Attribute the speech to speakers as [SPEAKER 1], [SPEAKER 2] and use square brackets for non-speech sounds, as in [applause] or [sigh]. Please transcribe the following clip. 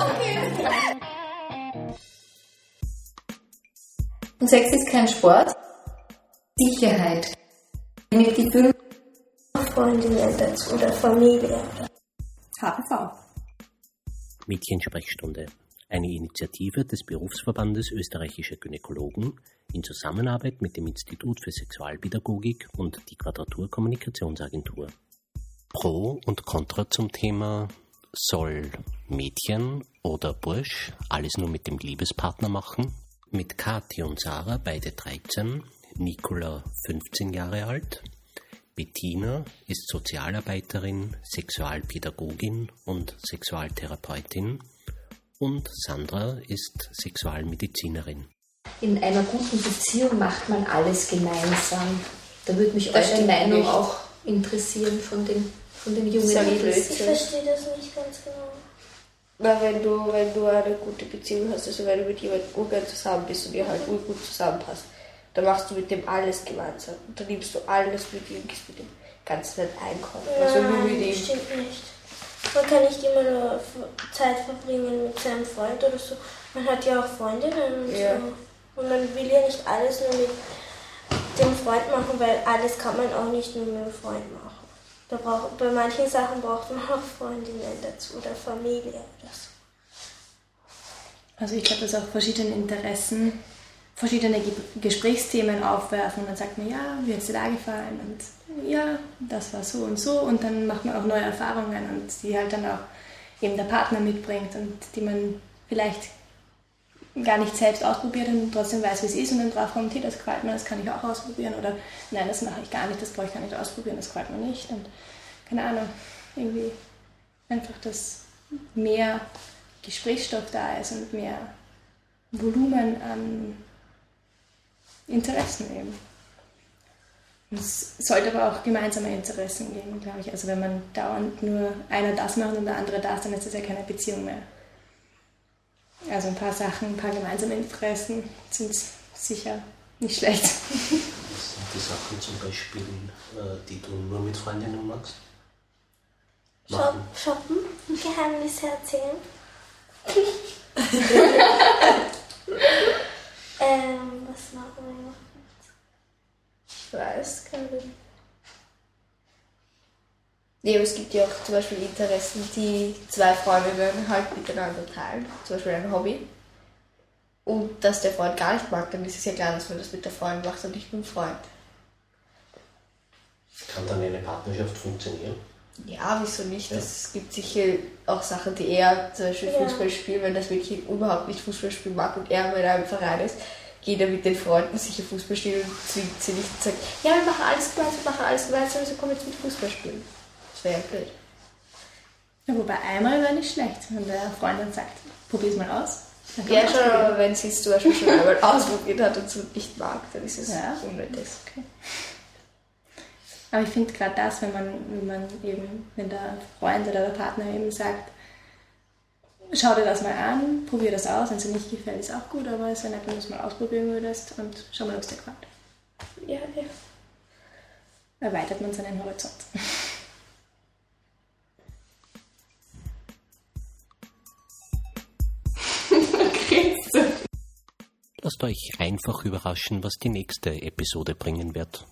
[SPEAKER 1] okay. [laughs]
[SPEAKER 2] Und Sex ist kein Sport. Sicherheit. Mit Gefühl.
[SPEAKER 3] Freundinnen dazu oder Familie.
[SPEAKER 2] HPV.
[SPEAKER 4] Mädchensprechstunde. Eine Initiative des Berufsverbandes österreichischer Gynäkologen in Zusammenarbeit mit dem Institut für Sexualpädagogik und die Quadratur Kommunikationsagentur. Pro und Contra zum Thema soll Mädchen oder Bursch alles nur mit dem Liebespartner machen? Mit Kathi und Sarah, beide 13, Nicola 15 Jahre alt, Bettina ist Sozialarbeiterin, Sexualpädagogin und Sexualtherapeutin und Sandra ist Sexualmedizinerin.
[SPEAKER 5] In einer guten Beziehung macht man alles gemeinsam. Da würde mich eure Meinung nicht. auch interessieren von den, von den jungen Mädels.
[SPEAKER 3] Ich verstehe das nicht ganz genau.
[SPEAKER 6] Na, wenn du, wenn du eine gute Beziehung hast, also wenn du mit jemandem urgern zusammen bist und ihr halt urgut zusammenpasst, dann machst du mit dem alles gemeinsam. Und dann nimmst du alles mit ihm, gehst mit dem ganzen Zeit einkaufen.
[SPEAKER 3] Nein, also nur mit ihm. stimmt nicht. Man kann nicht immer nur Zeit verbringen mit seinem Freund oder so. Man hat ja auch Freundinnen und ja. so. Und man will ja nicht alles nur mit dem Freund machen, weil alles kann man auch nicht nur mit dem Freund machen. Da braucht, bei manchen Sachen braucht man auch Freundinnen dazu oder Familie oder so.
[SPEAKER 7] Also ich glaube, dass auch verschiedene Interessen verschiedene Gesprächsthemen aufwerfen. Und dann sagt man, ja, wie hat es dir da gefallen? Und ja, das war so und so. Und dann macht man auch neue Erfahrungen und die halt dann auch eben der Partner mitbringt und die man vielleicht gar nicht selbst ausprobiert und trotzdem weiß, wie es ist und dann drauf kommt, hey, das gefällt mir, das kann ich auch ausprobieren oder nein, das mache ich gar nicht, das brauche ich gar nicht ausprobieren, das gefällt mir nicht und keine Ahnung, irgendwie einfach, dass mehr Gesprächsstoff da ist und mehr Volumen an Interessen eben. Es sollte aber auch gemeinsame Interessen geben, glaube ich. Also wenn man dauernd nur einer das macht und der andere das, dann ist das ja keine Beziehung mehr. Also ein paar Sachen, ein paar gemeinsame Interessen sind sicher nicht schlecht.
[SPEAKER 4] Was sind die Sachen zum Beispiel, äh, die du nur mit Freundinnen machst?
[SPEAKER 3] Machen. Shoppen, Geheimnisse erzählen. [laughs] ähm, was machen wir noch?
[SPEAKER 6] Ich weiß gar nicht. Nee, aber es gibt ja auch zum Beispiel Interessen, die zwei Freundinnen halt miteinander teilen. Zum Beispiel ein Hobby. Und dass der Freund gar nicht mag, dann ist es ja klar, dass man das mit der Freundin macht und nicht mit dem Freund.
[SPEAKER 4] Kann dann eine Partnerschaft funktionieren?
[SPEAKER 6] Ja, wieso nicht? Ja. Es gibt sicher auch Sachen, die er zum Beispiel ja. Fußball spielt, wenn das Mädchen überhaupt nicht Fußball spielen mag und er in einem Verein ist, geht er mit den Freunden sicher Fußball spielen und zwingt sie nicht und sagt, ja, wir machen alles gemeinsam, wir machen alles gemeinsam, also komm jetzt mit Fußball spielen. Wäre ja blöd.
[SPEAKER 7] Ja, wobei einmal wäre nicht schlecht, wenn der Freund dann sagt, probier's mal aus.
[SPEAKER 6] Ja, schon, aber wenn sie es zum Beispiel schon einmal ausprobiert hat und es nicht mag, dann ist es ja. unnötig. Okay.
[SPEAKER 7] Aber ich finde gerade das, wenn man, wenn man eben, wenn der Freund oder der Partner eben sagt, schau dir das mal an, probier das aus, wenn es dir nicht gefällt, ist auch gut, aber es wäre nett, wenn du es mal ausprobieren würdest und schau mal, ob es dir gefällt.
[SPEAKER 6] Ja, ja.
[SPEAKER 7] Erweitert man seinen Horizont. [laughs]
[SPEAKER 4] Lasst euch einfach überraschen, was die nächste Episode bringen wird.